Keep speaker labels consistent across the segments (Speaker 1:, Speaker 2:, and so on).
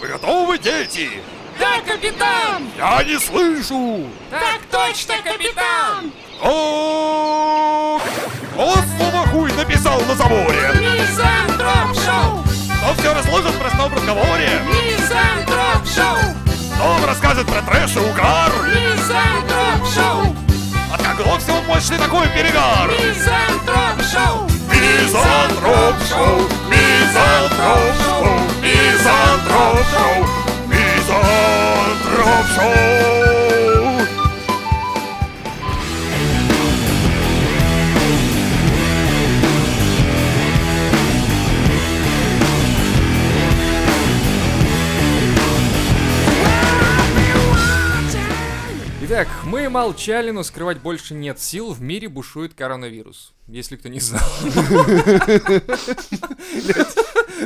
Speaker 1: Вы готовы, дети?
Speaker 2: Да, капитан!
Speaker 1: Я не слышу!
Speaker 2: Так точно, капитан!
Speaker 1: О, слово хуй написал на заборе?
Speaker 2: Мизантроп Шоу!
Speaker 1: Кто все расложит в простом разговоре?
Speaker 2: Мизантроп Шоу!
Speaker 1: Кто вам расскажет про трэш и угар?
Speaker 2: Мизантроп Шоу!
Speaker 1: От кого все мощный такой перегар?
Speaker 2: Мизантроп Шоу!
Speaker 1: Мизантроп шоу! Мизантроп шоу! Мизантроп шоу! Мизантроп шоу!
Speaker 3: Итак, мы молчали, но скрывать больше нет сил. В мире бушует коронавирус. Если кто не знал.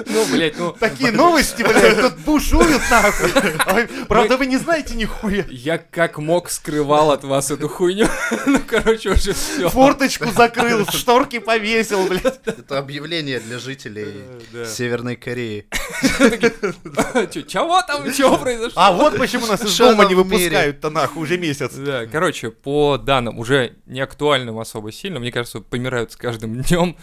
Speaker 3: Ну, блядь, ну...
Speaker 4: Такие новости, блядь, тут бушуют нахуй. Правда, вы не знаете нихуя.
Speaker 3: Я как мог скрывал от вас эту хуйню. Ну, короче, уже все.
Speaker 4: Форточку закрыл, шторки повесил, блядь.
Speaker 5: Это объявление для жителей
Speaker 3: да.
Speaker 5: Северной Кореи.
Speaker 3: Чего там, чего произошло?
Speaker 4: А вот почему нас из дома не выпускают-то нахуй уже месяц.
Speaker 3: Да, короче, по данным, уже не актуальным особо сильно, мне кажется, помирают с каждым днем.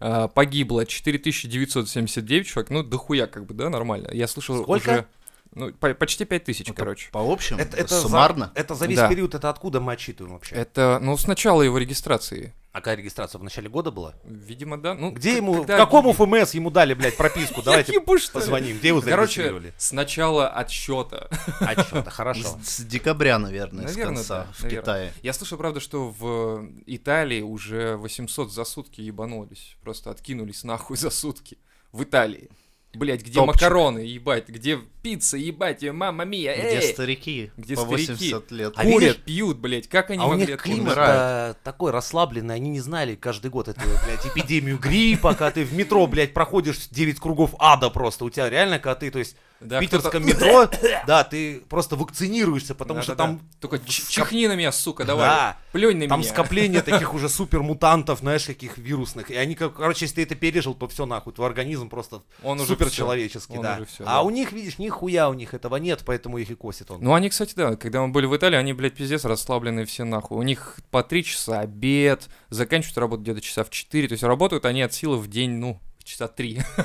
Speaker 3: А, Погибло 4979 человек, ну, дохуя как бы, да, нормально. Я слышал
Speaker 4: Сколько?
Speaker 3: уже... Ну, по- почти 5000, короче.
Speaker 5: По общему,
Speaker 4: Это, это
Speaker 5: суммарно.
Speaker 4: За, это за весь
Speaker 3: Да.
Speaker 4: период, это откуда мы отчитываем вообще?
Speaker 3: Это, ну, с начала его регистрации.
Speaker 4: А какая регистрация в начале года была?
Speaker 3: Видимо, да. Ну,
Speaker 4: Где ему,
Speaker 3: когда
Speaker 4: какому? ФМС ему дали, блядь, прописку? Давайте позвоним. Где его
Speaker 3: Короче,
Speaker 4: зарегистрировали?
Speaker 3: с начала отсчета.
Speaker 4: А, что-то хорошо.
Speaker 5: С, декабря, наверное, с конца, в. Китае.
Speaker 3: Я слышал, правда, что в Италии уже 800 за сутки ебанулись. Просто откинулись нахуй за сутки. В Италии. Блять, где
Speaker 4: Топчик.
Speaker 3: макароны, ебать, где пицца, ебать, э, мама мия,
Speaker 5: Где
Speaker 3: эй!
Speaker 5: старики
Speaker 3: где
Speaker 5: по
Speaker 3: старики?
Speaker 5: 80 лет.
Speaker 4: А
Speaker 3: Курят,
Speaker 4: видишь?
Speaker 3: пьют, блять, как они
Speaker 4: А у
Speaker 3: могли
Speaker 4: них климат э, такой расслабленный, они не знали каждый год эту, блядь, эпидемию гриппа, когда ты в метро, блядь, проходишь 9 кругов ада просто. У тебя реально, когда ты, то есть,
Speaker 3: Да,
Speaker 4: в питерском метро, да, ты просто вакцинируешься, потому что
Speaker 3: Да-да-да.
Speaker 4: там
Speaker 3: Только ч-
Speaker 4: скоп-
Speaker 3: чихни на меня, сука, давай.
Speaker 4: Да.
Speaker 3: Плюнь на
Speaker 4: Там
Speaker 3: меня.
Speaker 4: скопление таких уже супермутантов, знаешь, каких вирусных. И они, как, короче, если ты это пережил, то все нахуй, твой организм просто
Speaker 3: Он уже
Speaker 4: суперчеловеческий, да.
Speaker 3: Уже всё,
Speaker 4: а
Speaker 3: да.
Speaker 4: у них, видишь, нихуя у них этого нет, поэтому их и косит он.
Speaker 3: Ну, они, кстати, да, когда мы были в Италии, они, блядь, пиздец расслабленные все нахуй. У них по три часа обед, заканчивают работу где-то часа в 4, то есть работают они от силы в день, ну, часа три.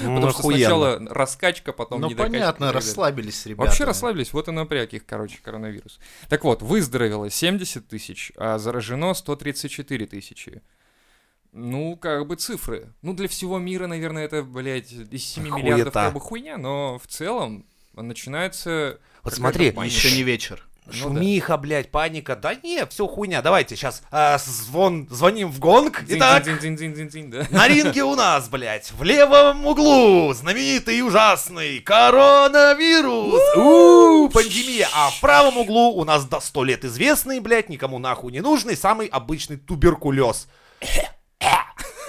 Speaker 3: Потому что сначала раскачка, потом
Speaker 5: Ну,
Speaker 3: недокачка
Speaker 5: понятно, расслабились ребята.
Speaker 3: Вообще расслабились, вот и напряг их, короче, коронавирус. Так вот, выздоровело 70 тысяч, а заражено 134 тысячи. Ну, как бы цифры. Ну, для всего мира, наверное, это, блядь, из 7
Speaker 4: Хуета.
Speaker 3: миллиардов как бы хуйня, но в целом начинается...
Speaker 4: Вот смотри,
Speaker 3: паника.
Speaker 5: Еще не вечер.
Speaker 3: Ну да.
Speaker 4: Шумиха, блядь, паника. Да не, все хуйня. Давайте сейчас звон, звоним в гонг. Итак,
Speaker 3: да?
Speaker 4: на ринге у нас, блядь, в левом углу знаменитый и ужасный коронавирус. Пандемия. А в правом углу у нас до 100 лет известный, блядь, никому нахуй не нужный, самый обычный туберкулез.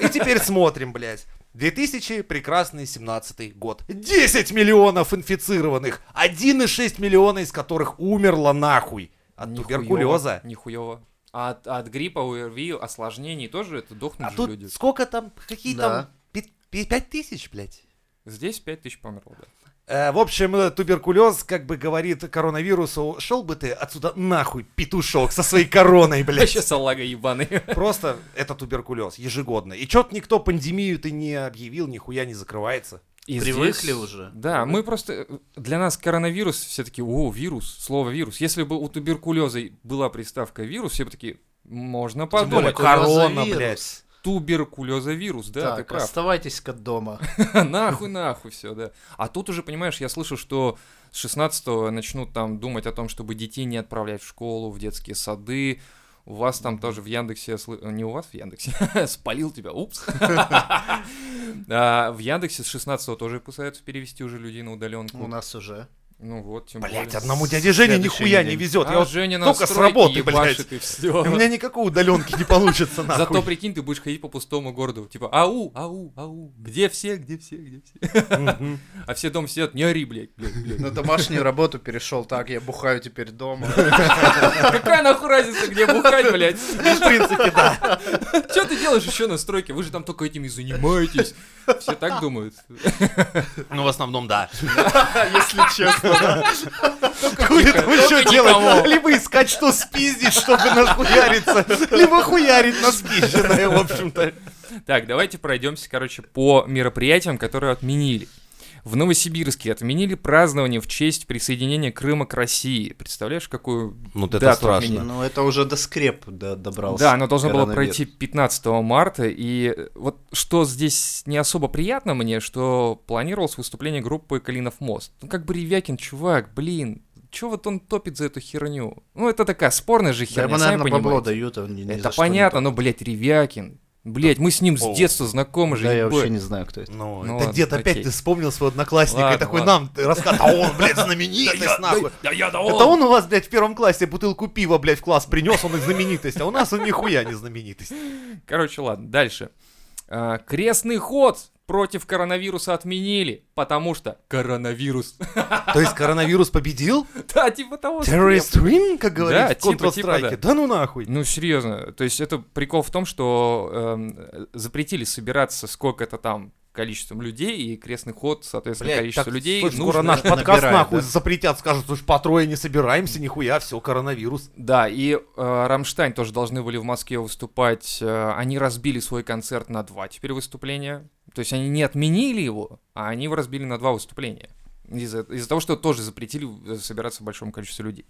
Speaker 4: И теперь смотрим, блядь. 2000 прекрасный 17 год. 10 миллионов инфицированных, 1,6 миллиона из которых умерло нахуй от
Speaker 3: Нихуёво,
Speaker 4: туберкулеза.
Speaker 3: Нихуево. А от, от гриппа, ОРВИ, осложнений тоже это дохнут
Speaker 4: А
Speaker 3: же
Speaker 4: тут
Speaker 3: люди.
Speaker 4: сколько там, какие
Speaker 5: Да.
Speaker 4: там, пи- пи- пять тысяч, блядь?
Speaker 3: Здесь 5000 померло, да.
Speaker 4: Э, в общем, э, туберкулез, как бы говорит коронавирусу, шел бы ты отсюда нахуй, петушок, со своей короной, блядь.
Speaker 3: Вообще салага ебаный.
Speaker 4: Просто это туберкулез, ежегодно. И чё-то никто пандемию-то не объявил, нихуя не закрывается.
Speaker 3: И
Speaker 5: Привыкли
Speaker 3: здесь-
Speaker 5: уже.
Speaker 3: Да, мы просто... Для нас коронавирус все таки о, вирус, слово вирус. Если бы у туберкулеза была приставка вирус, все бы такие, можно
Speaker 4: Тем более
Speaker 3: подумать.
Speaker 4: корона, блядь.
Speaker 3: Туберкулезовирус, да, ты
Speaker 5: так,
Speaker 3: прав.
Speaker 5: оставайтесь-ка дома.
Speaker 3: нахуй, нахуй все, да. А тут уже, понимаешь, я слышу, что с 16 начнут там думать о том, чтобы детей не отправлять в школу, в детские сады. У вас там тоже в Яндексе, не у вас в Яндексе, спалил тебя, упс. А, В Яндексе с 16 тоже пытаются перевести уже людей на удаленку.
Speaker 5: У нас уже.
Speaker 3: Ну вот, тем
Speaker 4: Блять,
Speaker 3: более.
Speaker 4: одному дяде Жене нихуя не
Speaker 5: неделе.
Speaker 4: везет.
Speaker 3: А
Speaker 4: Я вот
Speaker 3: Женя на
Speaker 4: только с
Speaker 3: стройке
Speaker 4: работы, блядь.
Speaker 3: и все.
Speaker 4: У меня никакой удаленки не получится, нахуй.
Speaker 3: Зато прикинь, ты будешь ходить по пустому городу, типа, ау, ау, ау, где все, где все, где все. А все дома сидят, не ори, блядь, блядь, блядь.
Speaker 5: На домашнюю работу перешел так, я бухаю теперь дома.
Speaker 3: Какая нахуй разница, где бухать, блядь?
Speaker 4: В принципе, да.
Speaker 3: Что ты делаешь еще на стройке? Вы же там только этими занимаетесь. Все так думают.
Speaker 4: Ну, в основном, да.
Speaker 5: Если честно.
Speaker 4: Хули там еще
Speaker 3: только
Speaker 4: делать? Либо искать, что спиздить, чтобы нахуяриться, либо хуярить на спизженное, в общем-то.
Speaker 3: Так, давайте пройдемся, короче, по мероприятиям, которые отменили. В Новосибирске отменили празднование в честь присоединения Крыма к России. Представляешь, какую
Speaker 4: Ну, это
Speaker 3: дату
Speaker 4: страшно.
Speaker 3: отменили?
Speaker 5: Ну, это уже до скреп до- добрался.
Speaker 3: Да, оно должно было пройти 15 марта, и э, вот что здесь не особо приятно мне, что планировалось выступление группы «Калинов мост». Ну как бы Ревякин, чувак, блин, чё вот он топит за эту херню? Ну это такая спорная же
Speaker 5: Да
Speaker 3: херня,
Speaker 5: ему,
Speaker 3: сами
Speaker 5: наверное, бабло
Speaker 3: понимаете.
Speaker 5: дают, а
Speaker 3: Это
Speaker 5: за что не
Speaker 3: понятно,
Speaker 5: топит.
Speaker 3: но, блядь, Ревякин. Блядь, мы с ним с детства знакомы же,
Speaker 5: Да, я
Speaker 3: ебать.
Speaker 5: вообще не знаю, кто это.
Speaker 4: Ну,
Speaker 3: Ну
Speaker 4: это
Speaker 3: ладно,
Speaker 4: дед опять
Speaker 3: окей.
Speaker 4: ты вспомнил своего одноклассника и такой
Speaker 3: ладно.
Speaker 4: нам рассказывает, а он, блядь, знаменитость, нахуй.
Speaker 3: Да я, да
Speaker 4: Это он у вас, блядь, в первом классе бутылку пива, блядь, в класс принес, он и знаменитость, а у нас он нихуя не знаменитость.
Speaker 3: Короче, ладно, дальше. А, крестный ход против коронавируса отменили, потому что коронавирус.
Speaker 4: То есть коронавирус победил?
Speaker 3: Да, типа того.
Speaker 4: Terrorist win, как
Speaker 3: Да,
Speaker 4: говорится в
Speaker 3: типа, типа, да.
Speaker 4: Да ну нахуй.
Speaker 3: Ну, серьезно. То есть это прикол в том, что эм, запретили собираться сколько-то там количеством людей, и крестный ход, соответственно,
Speaker 4: Блядь,
Speaker 3: количество
Speaker 4: так,
Speaker 3: людей
Speaker 4: слышь,
Speaker 3: нужно...
Speaker 4: скоро наш подкаст
Speaker 5: набирает,
Speaker 4: нахуй
Speaker 5: да?
Speaker 4: запретят, скажут, слушай, по трое не собираемся, нихуя, все, коронавирус.
Speaker 3: Да, и э, Рамштайн тоже должны были в Москве выступать. э, они разбили свой концерт на два теперь выступления. То есть они не отменили его, а они его разбили на два выступления. Из-за из-за того, что тоже запретили э, собираться в большом количестве людей.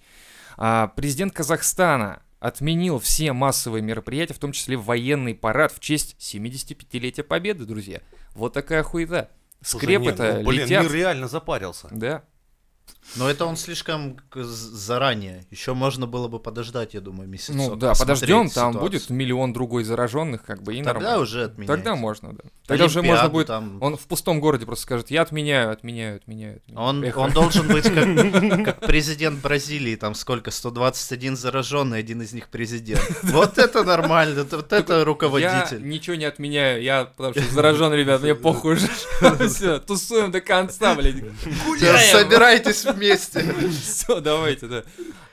Speaker 3: А, президент Казахстана отменил все массовые мероприятия, в том числе военный парад в честь 75-летия Победы, друзья. Вот такая хуета. Скрепы-то
Speaker 4: ну, блин,
Speaker 3: летят.
Speaker 4: мир реально запарился.
Speaker 3: Да.
Speaker 5: Но это он слишком заранее. Еще можно было бы подождать, я думаю, месяцок.
Speaker 3: Ну да, подождем, там
Speaker 5: ситуацию.
Speaker 3: будет миллион другой зараженных, как бы, и
Speaker 5: Тогда
Speaker 3: нормально.
Speaker 5: уже отменять.
Speaker 3: Тогда можно, да. Тогда уже
Speaker 5: Олимпиаду
Speaker 3: можно будет...
Speaker 5: там.
Speaker 3: Он в пустом городе просто скажет, я отменяю, отменяю, отменяю. отменяю».
Speaker 5: Он,
Speaker 3: Эх,
Speaker 5: он должен быть как, как президент Бразилии, там сколько, 121 зараженный, один из них президент. Вот это нормально, вот это
Speaker 3: Я
Speaker 5: руководитель.
Speaker 3: ничего не отменяю, я потому что заражен, ребят, мне похуй уже. Все, тусуем до конца, блядь.
Speaker 5: Собирайтесь вместе.
Speaker 3: Все, давайте, да.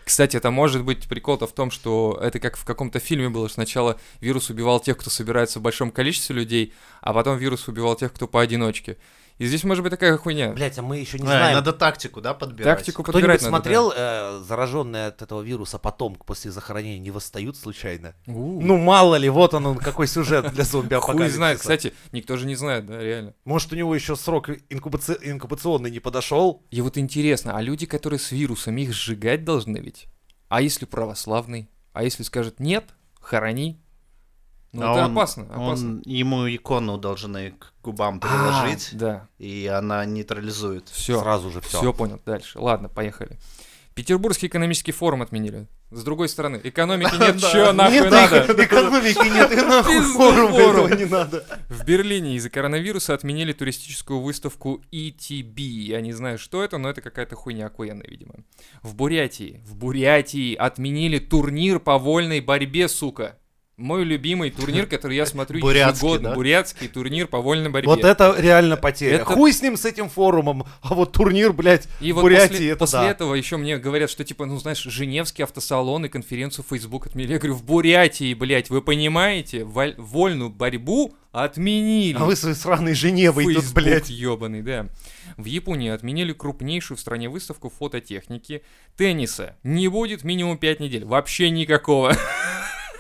Speaker 3: Кстати, это может быть прикол-то в том, что это как в каком-то фильме было, что сначала вирус убивал тех, кто собирается в большом количестве людей, а потом вирус убивал тех, кто поодиночке. И здесь может быть такая хуйня.
Speaker 4: Блять, а мы еще не
Speaker 5: А,
Speaker 4: знаем.
Speaker 5: Надо тактику, да, подбирать?
Speaker 3: Тактику
Speaker 4: Кто-нибудь
Speaker 3: подбирать надо, да.
Speaker 4: смотрел, э, зараженные от этого вируса потом, после захоронения, не восстают случайно?
Speaker 3: У,
Speaker 4: Ну, мало ли, вот он, он какой сюжет для зомби
Speaker 3: Хуй знает, кстати, никто же не знает, да, реально.
Speaker 4: Может, у него еще срок инкубаци- инкубационный не подошел?
Speaker 3: И вот интересно, а люди, которые с вирусом, их сжигать должны ведь? А если православный? А если скажет нет, хорони? Ну,
Speaker 5: А
Speaker 3: это
Speaker 5: он-
Speaker 3: опасно, опасно.
Speaker 5: Он, ему икону должны к губам
Speaker 3: А,
Speaker 5: приложить,
Speaker 3: да,
Speaker 5: и она нейтрализует.
Speaker 3: все,
Speaker 4: Сразу же все.
Speaker 3: все понял, дальше. Ладно, поехали. Петербургский экономический форум отменили. С другой стороны, экономики нет, чё нахуй надо?
Speaker 4: эко- экономики нет, и нахуй форум. этого не надо.
Speaker 3: В Берлине из-за коронавируса отменили туристическую выставку ETB. Я не знаю, что это, но это какая-то хуйня охуенная, видимо. В Бурятии, в Бурятии отменили турнир по вольной борьбе, сука. Мой любимый турнир, который я смотрю
Speaker 5: Бурятский,
Speaker 3: ежегодно.
Speaker 5: да?
Speaker 3: Бурятский турнир по вольной борьбе.
Speaker 4: Вот это реально потеря.
Speaker 3: Это-
Speaker 4: Хуй с ним, с этим форумом. А вот турнир, блядь,
Speaker 3: И
Speaker 4: в
Speaker 3: вот
Speaker 4: Бурятии,
Speaker 3: после,
Speaker 4: это
Speaker 3: после
Speaker 4: да.
Speaker 3: этого еще мне говорят, что типа, ну знаешь, Женевский автосалон и конференцию Facebook отменили. Я говорю, в Бурятии, блядь, вы понимаете, воль- вольную борьбу отменили.
Speaker 4: А вы своей сраной Женевой тут,
Speaker 3: Facebook
Speaker 4: блядь.
Speaker 3: ёбаный, да. В Японии отменили крупнейшую в стране выставку фототехники. Тенниса не будет минимум 5 недель. Вообще никакого.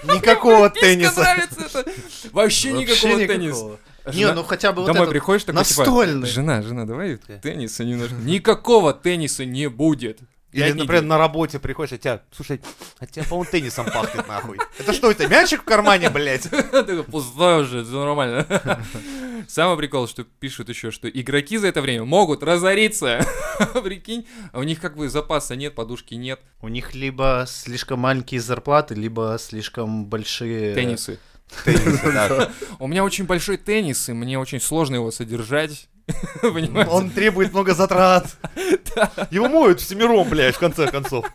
Speaker 4: Никакого тенниса.
Speaker 3: нравится это. Вообще никакого тенниса.
Speaker 5: никакого. Не,
Speaker 3: Жена-
Speaker 5: ну хотя бы вот
Speaker 3: Домой
Speaker 5: этот
Speaker 3: приходишь такой, типа,
Speaker 5: настольный.
Speaker 3: жена, жена, давай тенниса немножко. Никакого тенниса не будет.
Speaker 4: Или, например, на работе приходишь, а тебя, слушай, а тебя, по-моему, теннисом пахнет нахуй. Это что это, мячик в кармане, блядь?
Speaker 3: Пустой уже, все нормально. Самый прикол, что пишут еще, что игроки за это время могут разориться. Прикинь, а у них как бы запаса нет, подушки нет,
Speaker 5: У них либо слишком маленькие зарплаты, либо слишком большие...
Speaker 3: теннисы.
Speaker 4: Тенниса, да.
Speaker 3: У меня очень большой теннис, и мне очень сложно его содержать. Понимаете?
Speaker 4: Он требует много затрат. Его моют всемиром, блядь, в конце концов.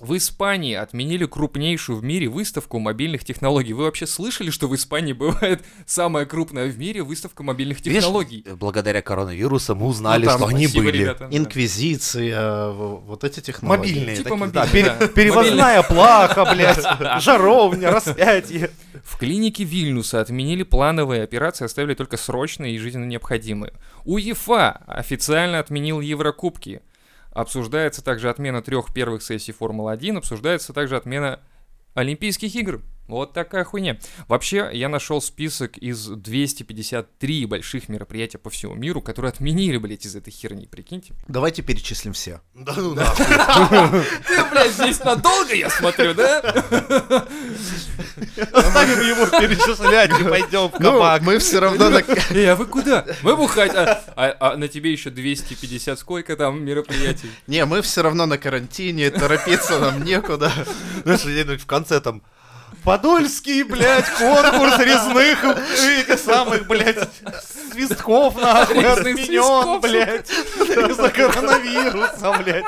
Speaker 3: В Испании отменили крупнейшую в мире выставку мобильных технологий. Вы вообще слышали, что в Испании бывает самая крупная в мире выставка мобильных технологий?
Speaker 4: Видишь, благодаря коронавирусу мы узнали,
Speaker 5: Ну, там
Speaker 4: что они
Speaker 3: Спасибо,
Speaker 4: были.
Speaker 3: ребята, да.
Speaker 5: Инквизиция, в- вот эти технологии.
Speaker 4: Мобильные.
Speaker 3: Типа
Speaker 4: такие, да,
Speaker 3: мобильные,
Speaker 4: пере-
Speaker 3: да.
Speaker 4: Перевозная плаха, блядь. Жаровня, распятие.
Speaker 3: В клинике Вильнюса отменили плановые операции, оставили только срочные и жизненно необходимые. УЕФА официально отменил Еврокубки. Обсуждается также отмена трех первых сессий Формулы-1, обсуждается также отмена Олимпийских игр. Вот такая хуйня. Вообще, я нашел список из 253 больших мероприятий по всему миру, которые отменили, блядь, из этой херни, прикиньте.
Speaker 5: Давайте перечислим все.
Speaker 4: Да ну нахуй.
Speaker 3: Ты, блядь, здесь надолго, я смотрю, да?
Speaker 4: Оставим его перечислять и пойдем в
Speaker 5: Ну,
Speaker 4: кабак.
Speaker 5: мы все равно... на-
Speaker 3: Эй, а вы куда? Мы бухать, а, а- а на тебе еще 250 сколько там мероприятий?
Speaker 5: Не, мы все равно на карантине, торопиться нам некуда.
Speaker 4: Знаешь, где-нибудь в конце там Подольский, блядь, конкурс резных этих самых, блядь, свистков, нахуй, отменен, блядь, из-за коронавируса, блядь.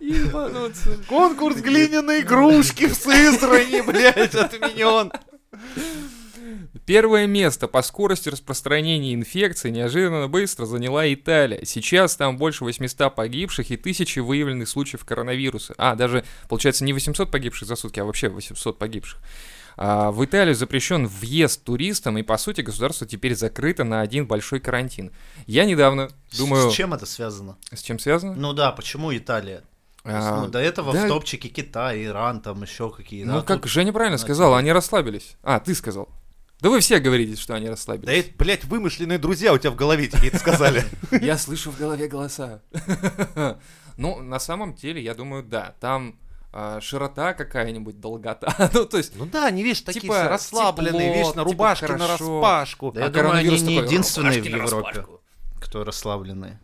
Speaker 3: Ебануться.
Speaker 4: Конкурс глиняной игрушки в Сызрани, блядь, отменен.
Speaker 3: Первое место по скорости распространения инфекции неожиданно быстро заняла Италия. Сейчас там больше 800 погибших и тысячи выявленных случаев коронавируса. А, даже, получается, не 800 погибших за сутки, а вообще 800 погибших. А, в Италию запрещен въезд туристам, и, по сути, государство теперь закрыто на один большой карантин. Я недавно, думаю,
Speaker 5: С чем это связано?
Speaker 3: с чем связано?
Speaker 5: Ну да, почему Италия?
Speaker 3: А,
Speaker 5: ну, до этого
Speaker 3: да.
Speaker 5: в топчике Китай, Иран, там еще какие-то.
Speaker 3: Ну,
Speaker 5: а
Speaker 3: как
Speaker 5: тут-
Speaker 3: Женя правильно сказал, они расслабились. А, ты сказал. Да вы все говорите, что они расслабились.
Speaker 4: Да это, блядь, вымышленные друзья у тебя в голове тебе это сказали.
Speaker 3: Я слышу в голове голоса. Ну, на самом деле, я думаю, да. Там а, широта какая-нибудь, долгота. Ну, то есть,
Speaker 4: Ну да, они, видишь, такие
Speaker 3: Типа
Speaker 4: расслабленные,
Speaker 3: тепло,
Speaker 4: вечно
Speaker 3: типа
Speaker 4: рубашки на
Speaker 3: хорошо.
Speaker 4: распашку.
Speaker 5: Да я
Speaker 3: А
Speaker 5: думаю, они не единственные в
Speaker 3: «Рубашки на
Speaker 5: Европе,
Speaker 3: распашку».
Speaker 5: кто расслабленные.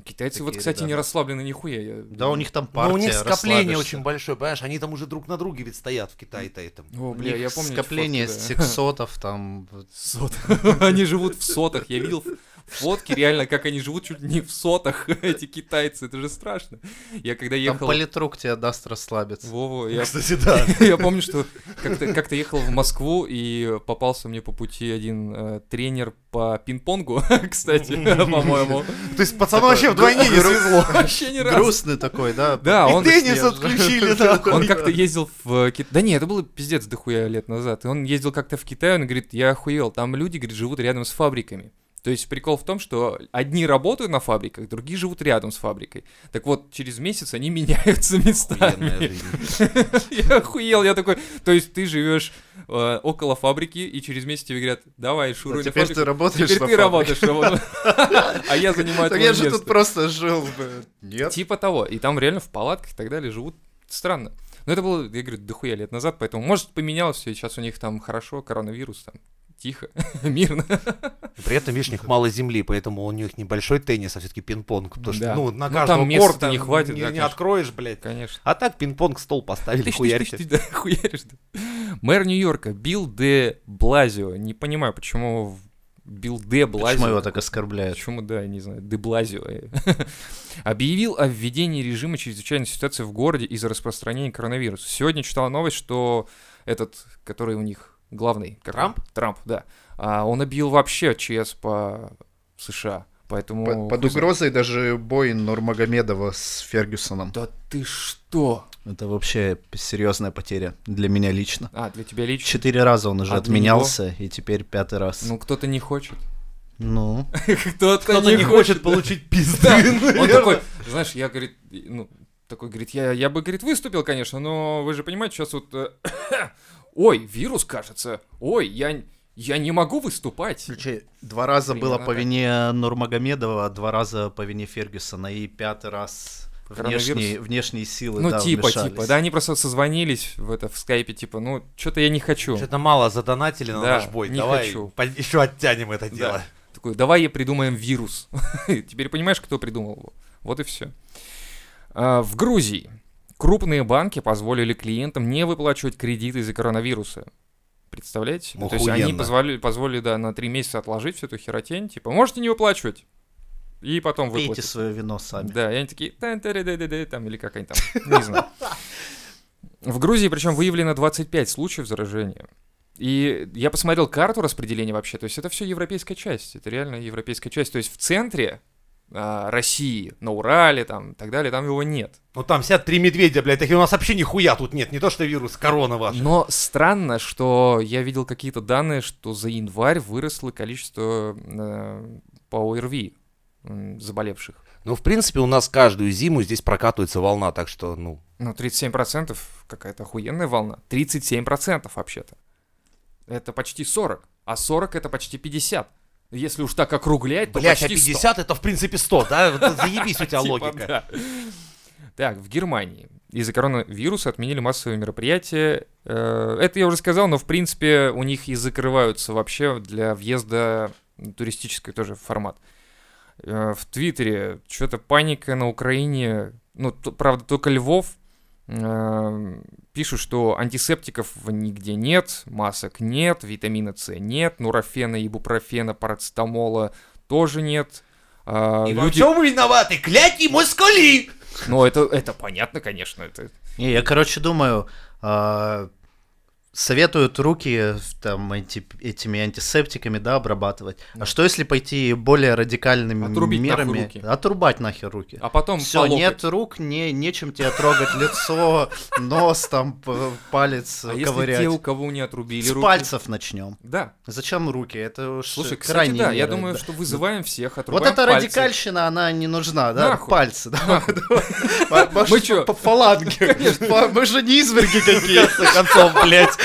Speaker 3: Китайцы вот,
Speaker 5: Такие
Speaker 3: кстати, не
Speaker 5: ребята.
Speaker 3: расслаблены нихуя. я
Speaker 5: Да, у них там
Speaker 4: Но
Speaker 5: партия,
Speaker 4: у них скопление очень большое, понимаешь, они там уже друг на друге ведь стоят в Китае-то этом.
Speaker 3: О, бля, я помню
Speaker 5: скопление
Speaker 3: фотки, да.
Speaker 5: сексотов там. вот.
Speaker 3: Сот. Они живут в сотах. Я видел фотки реально, как они живут чуть не в сотах, эти китайцы. Это же страшно. Я когда
Speaker 5: Там
Speaker 3: ехал...
Speaker 5: политрук тебе даст расслабиться.
Speaker 3: Вова, я
Speaker 4: Кстати, да.
Speaker 3: Я помню, что как-то как ехал в Москву и попался мне по пути один э, тренер по пинг-понгу, кстати, по-моему.
Speaker 4: То есть пацану вообще вдвойне не свезло.
Speaker 3: Вообще ни разу.
Speaker 5: Грустный такой, да?
Speaker 3: Да, он,
Speaker 4: теннис отключили, да.
Speaker 3: он как-то ездил в Китай. Да не, это было пиздец дохуя лет назад. И он ездил как-то в Китай, он говорит, я охуел, там люди, говорит, живут рядом с фабриками. То есть прикол в том, что одни работают на фабриках, другие живут рядом с фабрикой. Так вот, через месяц они меняются местами. Я охуел, я такой, то есть ты живешь э, около фабрики, и через месяц тебе говорят, давай, шуруй на
Speaker 5: теперь ты
Speaker 3: фабрику».
Speaker 5: работаешь
Speaker 3: Теперь ты работаешь, а я занимаю
Speaker 5: Так
Speaker 3: твое
Speaker 5: я же тут просто жил бы. Нет.
Speaker 3: Типа того. И там реально в палатках и так далее живут странно. Но это было, я говорю, дохуя лет назад, поэтому, может, поменялось все, и сейчас у них там хорошо, коронавирус там, тихо, мирно.
Speaker 4: При этом, видишь, у них мало земли, поэтому у них небольшой теннис, а все-таки пинг-понг. Потому что,
Speaker 3: Да.
Speaker 4: ну, на
Speaker 3: Ну,
Speaker 4: каждого
Speaker 3: места
Speaker 4: корта
Speaker 3: не хватит,
Speaker 4: не,
Speaker 3: да,
Speaker 4: не
Speaker 3: конечно.
Speaker 4: откроешь, блядь.
Speaker 3: Конечно.
Speaker 4: А так пинг-понг стол поставили,
Speaker 3: тыщ, да, хуяришь, да. Мэр Нью-Йорка Билл де Блазио. Не понимаю, почему Билл де Блазио.
Speaker 5: Почему его так оскорбляют?
Speaker 3: Почему, да, не знаю, де Блазио. Объявил о введении режима чрезвычайной ситуации в городе из-за распространения коронавируса. Сегодня читала новость, что этот, который у них главный... как он?
Speaker 4: Трамп?
Speaker 3: Трамп, да. А, он объявил вообще ЧС по США. Поэтому...
Speaker 5: Под, под угрозой даже бой Нурмагомедова с Фергюсоном.
Speaker 3: Да ты что?
Speaker 5: Это вообще серьезная потеря для меня лично.
Speaker 3: А, для тебя лично?
Speaker 5: Четыре раза он уже
Speaker 3: А для
Speaker 5: отменялся, и теперь пятый раз.
Speaker 3: Ну, кто-то не хочет.
Speaker 5: Ну,
Speaker 3: Кто-то,
Speaker 4: Кто-то не хочет получить пизды.
Speaker 3: Он такой, знаешь, я, говорит, ну, такой, говорит, я, я бы, говорит, выступил, конечно, но вы же понимаете, сейчас вот... Ой, вирус, кажется. Ой, я, я не могу выступать.
Speaker 5: Включи, два раза
Speaker 3: Примерно
Speaker 5: было по
Speaker 3: так.
Speaker 5: вине Нурмагомедова, два раза по вине Фергюсона, и пятый раз внешние, внешние силы,
Speaker 3: Ну,
Speaker 5: да,
Speaker 3: типа,
Speaker 5: вмешались.
Speaker 3: типа, да, они просто созвонились в это, в скайпе, типа, ну, что-то я не хочу.
Speaker 4: Что-то мало задонатили на
Speaker 3: Да,
Speaker 4: наш бой.
Speaker 3: не
Speaker 4: Давай
Speaker 3: хочу.
Speaker 4: еще оттянем это дело.
Speaker 3: Такой, давай я придумаем вирус. Теперь понимаешь, кто придумал его. Вот и все. в Грузии Крупные банки позволили клиентам не выплачивать кредиты из-за коронавируса. Представляете? себе? То есть они позволили, позволили, да, на три месяца отложить всю эту херотень. Типа, можете не выплачивать. И потом
Speaker 5: Пейте
Speaker 3: выплатить.
Speaker 5: свое вино сами.
Speaker 3: Да, и они такие, там, или как они там, не знаю. В Грузии, причем, выявлено 25 случаев заражения. И я посмотрел карту распределения вообще, то есть это все европейская часть, это реально европейская часть. То есть в центре России, на Урале, там, и так далее, там его нет.
Speaker 4: Ну там сидят три медведя, блядь, такие у нас вообще нихуя тут нет, не то что вирус, корона ваша.
Speaker 3: Но странно, что я видел какие-то данные, что за январь выросло количество э, по ОРВИ м, заболевших.
Speaker 4: Ну, в принципе, у нас каждую зиму здесь прокатывается волна, так что, ну...
Speaker 3: Ну, 37% какая-то охуенная волна. 37% вообще-то. Это почти 40. А 40 это почти 50. Если уж так округлять, то
Speaker 4: Блять, а
Speaker 3: почти 100.
Speaker 4: 50 это в принципе 100, да? Вот Заебись у тебя
Speaker 3: Типа,
Speaker 4: логика.
Speaker 3: да. Так, в Германии из-за коронавируса отменили массовые мероприятия. Э, Это я уже сказал, но в принципе у них и закрываются вообще для въезда туристический тоже формат. Э, В Твиттере что-то паника на Украине. Ну, т- правда, только Львов пишут, что антисептиков нигде нет, масок нет, витамина С нет, нурофена, ибупрофена, парацетамола тоже нет. А,
Speaker 4: И во
Speaker 3: люди-
Speaker 4: всем виноваты кляки москали!
Speaker 3: ну, это, это понятно, конечно. Это...
Speaker 5: Не, я, короче, думаю, а, советуют руки в- там анти- этими антисептиками, да, обрабатывать. А что если пойти более радикальными
Speaker 3: Отрубить
Speaker 5: мерами?
Speaker 3: руки.
Speaker 5: Отрубать нахер руки.
Speaker 3: А потом
Speaker 5: Все, нет рук, не, нечем тебе трогать лицо, нос, там, палец
Speaker 3: А если те, у кого не отрубили
Speaker 5: С
Speaker 3: руки?
Speaker 5: пальцев начнем.
Speaker 3: Да.
Speaker 5: Зачем руки? Это уж
Speaker 3: Слушай, кстати, да, я думаю,
Speaker 5: да.
Speaker 3: что вызываем всех,
Speaker 5: Вот
Speaker 3: отрубаем
Speaker 5: эта
Speaker 3: пальцы.
Speaker 5: радикальщина, она не нужна, да? Пальцы, да?
Speaker 3: Мы чё?
Speaker 5: по фаланге. По- Мы же не изверги какие.
Speaker 4: В конце концов, блядь.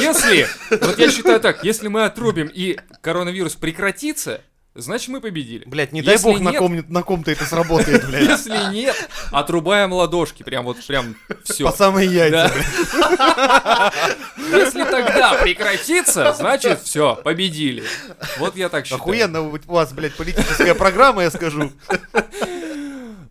Speaker 3: Если, вот я считаю так, если мы отрубим и коронавирус прекратится, значит мы победили.
Speaker 4: Блядь, не дай
Speaker 3: Если
Speaker 4: бог на
Speaker 3: нет-
Speaker 4: ком- на ком-то это сработает, блядь.
Speaker 3: Если нет, отрубаем ладошки, прям вот, прям все.
Speaker 4: По самые яйца,
Speaker 3: Да. Если тогда прекратится, значит все, победили. Вот я так считаю.
Speaker 4: Охуенно у вас, блядь, политическая программа, я скажу.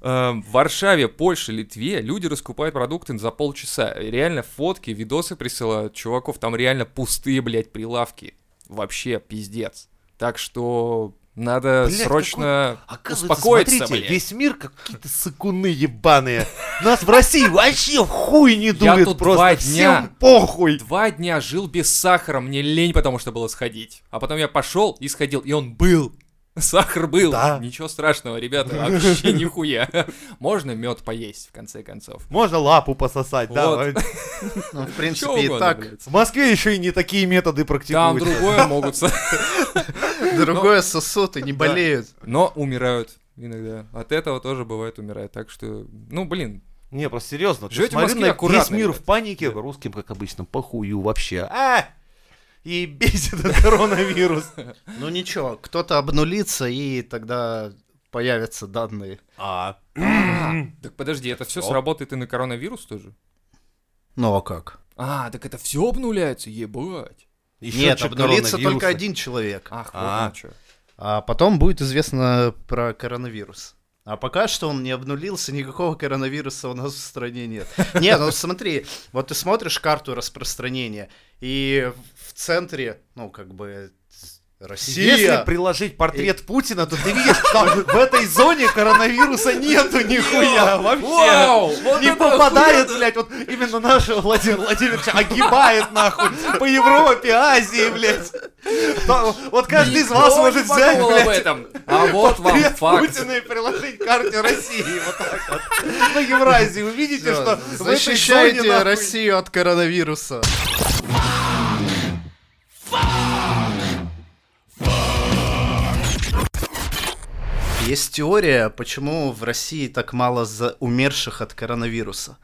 Speaker 3: Эм, В Варшаве, Польше, Литве люди раскупают продукты за полчаса. Реально фотки, видосы присылают чуваков. Там реально пустые, блядь, прилавки. Вообще пиздец. Так что надо
Speaker 4: Блядь,
Speaker 3: срочно
Speaker 4: Оказывается,
Speaker 3: успокоиться,
Speaker 4: смотрите,
Speaker 3: блядь.
Speaker 4: весь мир как какие-то сыкуны ебаные. Нас в России вообще в хуй не
Speaker 3: Я
Speaker 4: дует
Speaker 3: тут
Speaker 4: просто.
Speaker 3: два
Speaker 4: Всем
Speaker 3: дня.
Speaker 4: похуй.
Speaker 3: Два дня жил без сахара, мне лень, потому что было сходить. А потом я пошел и сходил, и он был. Сахар был.
Speaker 4: Да.
Speaker 3: Ничего страшного, ребята, вообще нихуя. Можно мед поесть, в конце концов.
Speaker 4: Можно лапу пососать, да.
Speaker 5: Ну, в принципе, и так.
Speaker 4: В Москве еще и не такие методы
Speaker 3: Там
Speaker 4: практикуют.
Speaker 3: другое могут...
Speaker 5: Другое сосут и не болеют.
Speaker 3: Но умирают иногда. От этого тоже бывает умирают. Так что, ну, блин,
Speaker 4: Не, просто серьезно.
Speaker 3: Живете в Москве
Speaker 4: на
Speaker 3: аккуратно,
Speaker 4: Весь мир
Speaker 3: ребят.
Speaker 4: в панике, русским, как обычно, похую вообще. А! И бесит этот коронавирус.
Speaker 5: Ну ничего, кто-то обнулится, и тогда появятся данные.
Speaker 4: А,
Speaker 3: так подожди, это все сработает и на коронавирус тоже?
Speaker 5: Ну а как?
Speaker 3: А, так это все обнуляется, ебать.
Speaker 4: еще
Speaker 5: Нет, обнулится только один человек.
Speaker 3: Ах,
Speaker 4: А.
Speaker 3: вот оно чё.
Speaker 5: А потом будет известно про коронавирус. А пока что он не обнулился, никакого коронавируса у нас в стране нет. Не, ну смотри, вот ты смотришь карту распространения, и в центре, ну, как бы, Россия.
Speaker 4: Если приложить портрет Путина, то ты видишь, что в этой зоне коронавируса нету нихуя вообще.
Speaker 3: Вау, вот
Speaker 4: Не попадает,
Speaker 3: охуенно.
Speaker 4: блядь, вот именно нашего Владимира Владимировича огибает нахуй по Европе, Азии, блядь. То- Вот каждый из вас может взять,
Speaker 3: об
Speaker 4: блядь,
Speaker 3: этом. А вот вам факт.
Speaker 4: Путина и приложить к карте России. Вот так вот. На Евразии. Вы видите, что в этой
Speaker 5: защищайте
Speaker 4: зоне, нахуй,
Speaker 5: Россию от коронавируса. Есть теория, почему в России так мало за умерших от коронавируса.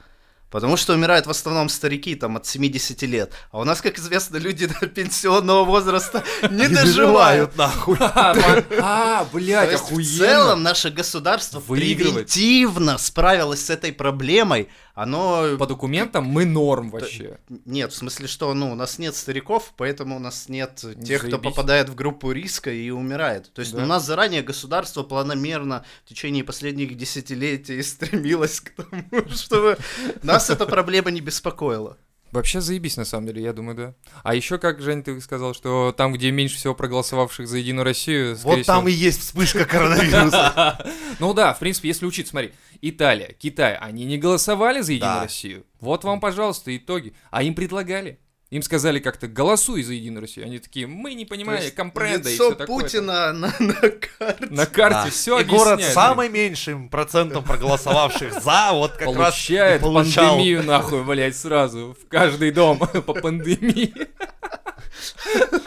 Speaker 5: Потому что умирают в основном старики там от 70 лет. А у нас, как известно, люди до пенсионного возраста не доживают.
Speaker 4: нахуй.
Speaker 3: А, блядь,
Speaker 5: есть в
Speaker 3: охуенно.
Speaker 5: целом наше государство превентивно справилось с этой проблемой. Оно...
Speaker 3: По документам мы норм вообще.
Speaker 5: Нет, в смысле, что ну, у нас нет стариков, поэтому у нас нет тех, кто
Speaker 3: Заебись.
Speaker 5: попадает в группу риска и умирает. То есть
Speaker 3: Да.
Speaker 5: у нас заранее государство планомерно в течение последних десятилетий стремилось к тому, чтобы нас эта проблема не беспокоила.
Speaker 3: Вообще заебись, на самом деле, я думаю, да. А еще, как, Жень, ты сказал, что там, где меньше всего проголосовавших за Единую Россию,
Speaker 4: Вот там
Speaker 3: всего-
Speaker 4: и есть вспышка коронавируса.
Speaker 3: Ну да, в принципе, если учить, смотри, Италия, Китай, они не голосовали за Единую. Россию. Вот вам, пожалуйста, итоги. А им предлагали. Им сказали как-то, голосуй за Единую Россию. Они такие, мы не понимаем, компренда и все такое.
Speaker 5: Путина на, на карте.
Speaker 3: На карте
Speaker 4: Да.
Speaker 3: все
Speaker 4: И город с самым меньшим процентом проголосовавших за, вот как раз и
Speaker 3: Получает
Speaker 4: получал.
Speaker 3: пандемию нахуй, блядь, сразу. В каждый дом по пандемии.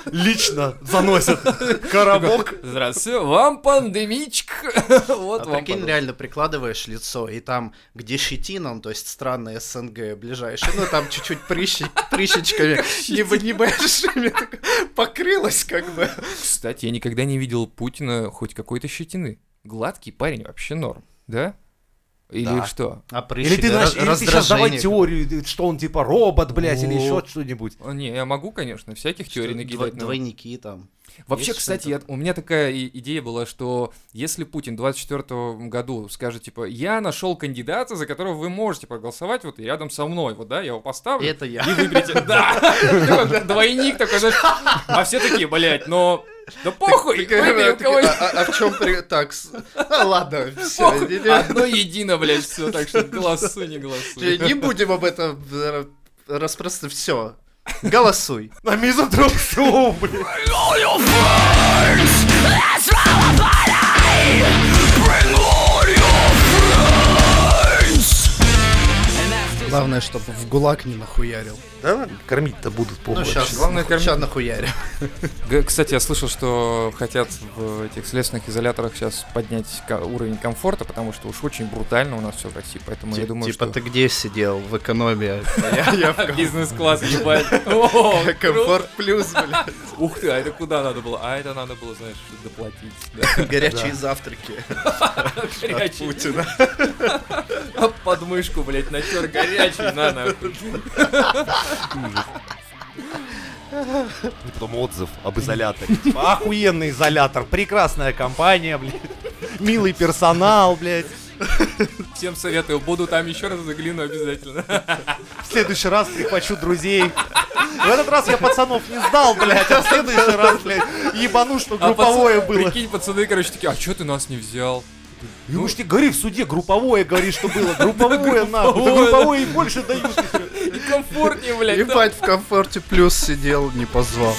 Speaker 4: Лично заносят коробок.
Speaker 3: Здравствуйте, вам пандемичка. Вот
Speaker 5: А
Speaker 3: вам,
Speaker 5: прикинь, реально прикладываешь лицо, и там, где щетина, ну, то есть странная СНГ ближайшая, ну, там чуть-чуть небо- небольшими так покрылась, как бы.
Speaker 3: Кстати, я никогда не видел Путина хоть какой-то щетины. Гладкий парень вообще норм, да? Или
Speaker 4: Да.
Speaker 3: что?
Speaker 5: А прыщи,
Speaker 4: Или ты,
Speaker 5: раз-
Speaker 4: или ты сейчас давай теорию, что он типа робот, блядь, или
Speaker 3: О.
Speaker 4: еще что-нибудь.
Speaker 3: А, Не, я могу, конечно, всяких теорий
Speaker 5: Что,
Speaker 3: накидать.
Speaker 5: дво-
Speaker 3: но-
Speaker 5: Двойники там.
Speaker 3: Вообще,
Speaker 5: Есть
Speaker 3: кстати, я- у меня такая идея была, что если Путин в 24 году скажет, типа, я нашел кандидата, за которого вы можете проголосовать, вот и рядом со мной, вот, да, я его поставлю.
Speaker 5: Это я.
Speaker 3: И выберите. Да! Двойник такой. А все такие, блядь, но... Да похуй,
Speaker 5: Так,
Speaker 3: у
Speaker 5: так,
Speaker 3: кого
Speaker 5: а, а- а в чем при... Так, с- а, ладно, все.
Speaker 3: Похуй, Одно едино, блядь, все, так что голосуй, не голосуй.
Speaker 5: Не будем об этом э, распространяться. Все. Голосуй.
Speaker 4: На мизантроп шоу, блядь.
Speaker 5: Главное, чтобы в ГУЛАГ не нахуярил.
Speaker 4: Да, кормить-то будут
Speaker 5: Ну,
Speaker 4: похуй.
Speaker 5: сейчас,
Speaker 3: Главное, кормить.
Speaker 5: сейчас нахуярим.
Speaker 3: Г- Кстати, я слышал, что хотят в этих следственных изоляторах сейчас поднять уровень комфорта, потому что уж очень брутально у нас все в России, поэтому я думаю,
Speaker 5: Типа
Speaker 3: что...
Speaker 5: ты где сидел? В экономии. Я- я в
Speaker 3: Бизнес-класс, ебать.
Speaker 5: Комфорт плюс, блядь.
Speaker 3: Ух ты, а это куда надо было? А это надо было, знаешь, доплатить.
Speaker 5: Горячие завтраки.
Speaker 3: Горячий.
Speaker 5: Путина.
Speaker 3: А Подмышку, блядь, натер горячий, на нахуй.
Speaker 4: И потом отзыв об изоляторе. Типа, охуенный изолятор, прекрасная компания, блядь. Милый персонал, блядь.
Speaker 3: Всем советую, буду там еще раз загляну обязательно.
Speaker 4: В следующий раз прихвачу друзей. В этот раз я пацанов не сдал, блядь, а в следующий раз, блядь, ебану, что
Speaker 3: А
Speaker 4: групповое
Speaker 3: пацаны-
Speaker 4: было.
Speaker 3: Прикинь, пацаны, короче, такие, а чё ты нас не взял?
Speaker 4: Ну уж тебе говори в суде, групповое говори, что было. Групповое нахуй.
Speaker 3: Групповое,
Speaker 4: и больше дают.
Speaker 3: И комфортнее, блядь.
Speaker 5: Ебать, в комфорте плюс сидел, не позвал.